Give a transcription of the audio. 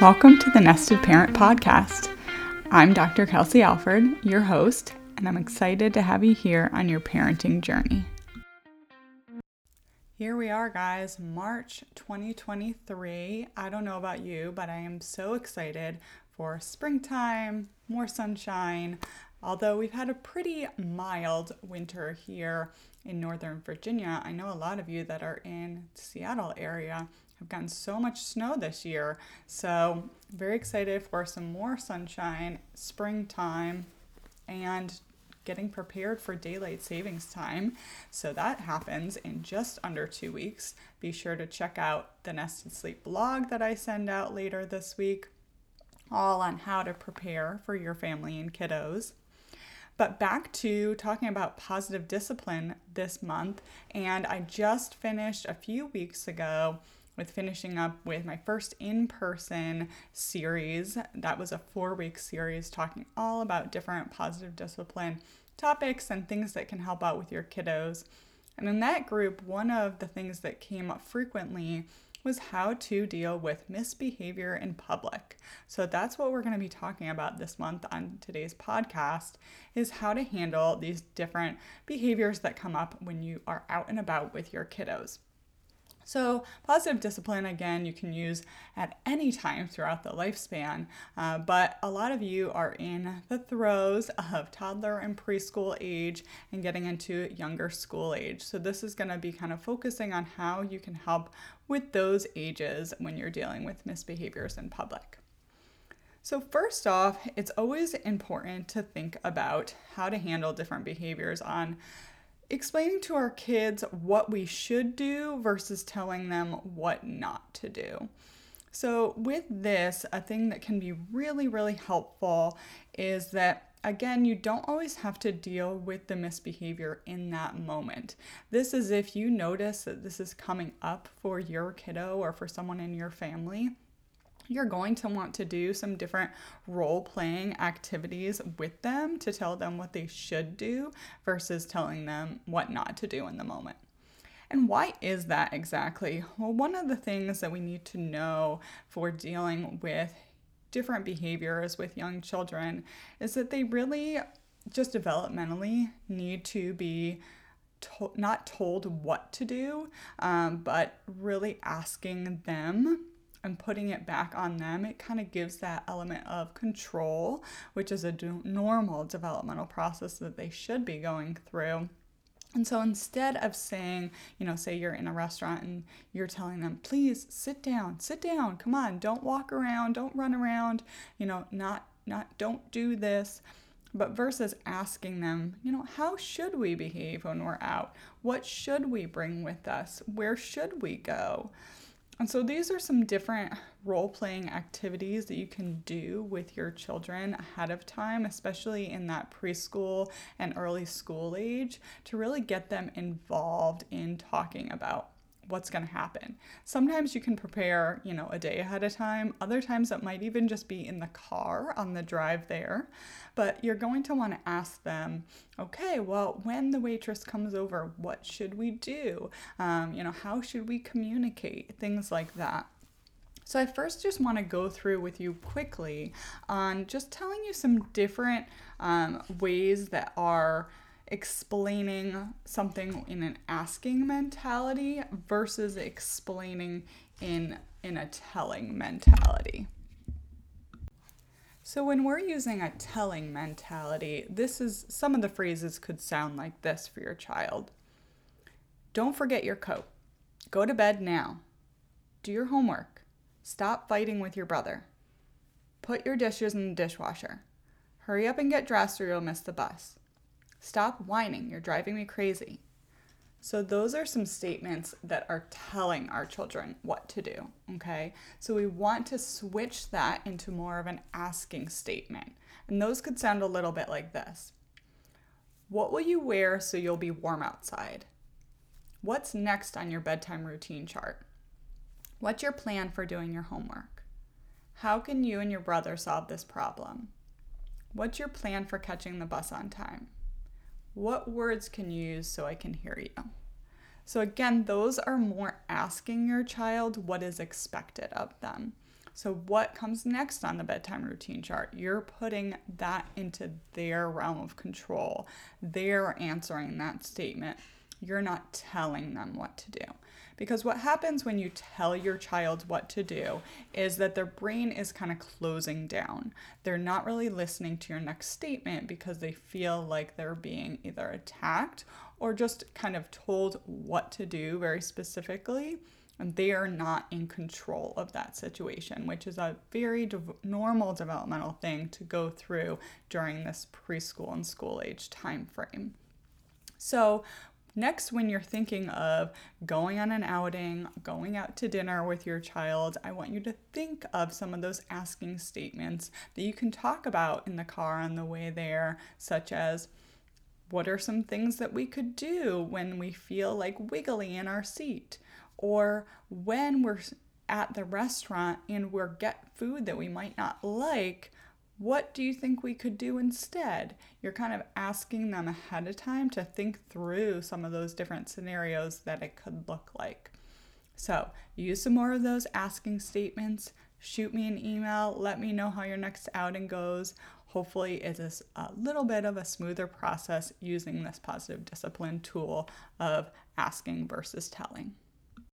Welcome to the Nested Parent Podcast. I'm Dr. Kelsey Alford, your host, and I'm excited to have you here on your parenting journey. Here we are, guys, March 2023. I don't know about you, but I am so excited for springtime, more sunshine. Although we've had a pretty mild winter here in Northern Virginia, I know a lot of you that are in Seattle area have gotten so much snow this year. So, very excited for some more sunshine, springtime, and getting prepared for daylight savings time. So that happens in just under two weeks. Be sure to check out the Nested Sleep blog that I send out later this week, all on how to prepare for your family and kiddos. But back to talking about positive discipline this month, and I just finished a few weeks ago with finishing up with my first in person series. That was a four week series talking all about different positive discipline topics and things that can help out with your kiddos. And in that group, one of the things that came up frequently was how to deal with misbehavior in public. So that's what we're going to be talking about this month on today's podcast is how to handle these different behaviors that come up when you are out and about with your kiddos. So, positive discipline, again, you can use at any time throughout the lifespan, uh, but a lot of you are in the throes of toddler and preschool age and getting into younger school age. So, this is going to be kind of focusing on how you can help with those ages when you're dealing with misbehaviors in public. So, first off, it's always important to think about how to handle different behaviors on explaining to our kids what we should do versus telling them what not to do. So, with this, a thing that can be really, really helpful is that again, you don't always have to deal with the misbehavior in that moment. This is if you notice that this is coming up for your kiddo or for someone in your family you're going to want to do some different role playing activities with them to tell them what they should do versus telling them what not to do in the moment. And why is that exactly? Well, one of the things that we need to know for dealing with different behaviors with young children is that they really just developmentally need to be to- not told what to do, um, but really asking them and putting it back on them, it kind of gives that element of control, which is a normal developmental process that they should be going through. And so instead of saying, you know, say you're in a restaurant and you're telling them, please sit down, sit down, come on, don't walk around, don't run around, you know, not, not, don't do this. But versus asking them, you know, how should we behave when we're out? What should we bring with us? Where should we go? And so these are some different role playing activities that you can do with your children ahead of time, especially in that preschool and early school age, to really get them involved in talking about what's going to happen. Sometimes you can prepare, you know, a day ahead of time. Other times it might even just be in the car on the drive there. But you're going to want to ask them, okay, well, when the waitress comes over, what should we do? Um, you know, how should we communicate? Things like that. So, I first just want to go through with you quickly on just telling you some different um, ways that are explaining something in an asking mentality versus explaining in in a telling mentality. So when we're using a telling mentality, this is some of the phrases could sound like this for your child. Don't forget your coat. Go to bed now. Do your homework. Stop fighting with your brother. Put your dishes in the dishwasher. Hurry up and get dressed or you'll miss the bus. Stop whining, you're driving me crazy. So, those are some statements that are telling our children what to do, okay? So, we want to switch that into more of an asking statement. And those could sound a little bit like this What will you wear so you'll be warm outside? What's next on your bedtime routine chart? What's your plan for doing your homework? How can you and your brother solve this problem? What's your plan for catching the bus on time? What words can you use so I can hear you? So, again, those are more asking your child what is expected of them So, what comes next on the bedtime routine chart? You're putting that into their realm of control. They're answering that statement. You're not telling them what to do. Because what happens when you tell your child what to do is that their brain is kind of closing down. They're not really listening to your next statement because they feel like they're being either attacked or just kind of told what to do very specifically. And they are not in control of that situation, which is a very de- normal developmental thing to go through during this preschool and school age time frame. So, Next, when you're thinking of going on an outing, going out to dinner with your child, I want you to think of some of those asking statements that you can talk about in the car on the way there, such as, What are some things that we could do when we feel like wiggly in our seat? Or when we're at the restaurant and we get food that we might not like, what do you think we could do instead? You're kind of asking them ahead of time to think through some of those different scenarios that it could look like. So, use some more of those asking statements. Shoot me an email. Let me know how your next outing goes. Hopefully, it is a little bit of a smoother process using this positive discipline tool of asking versus telling.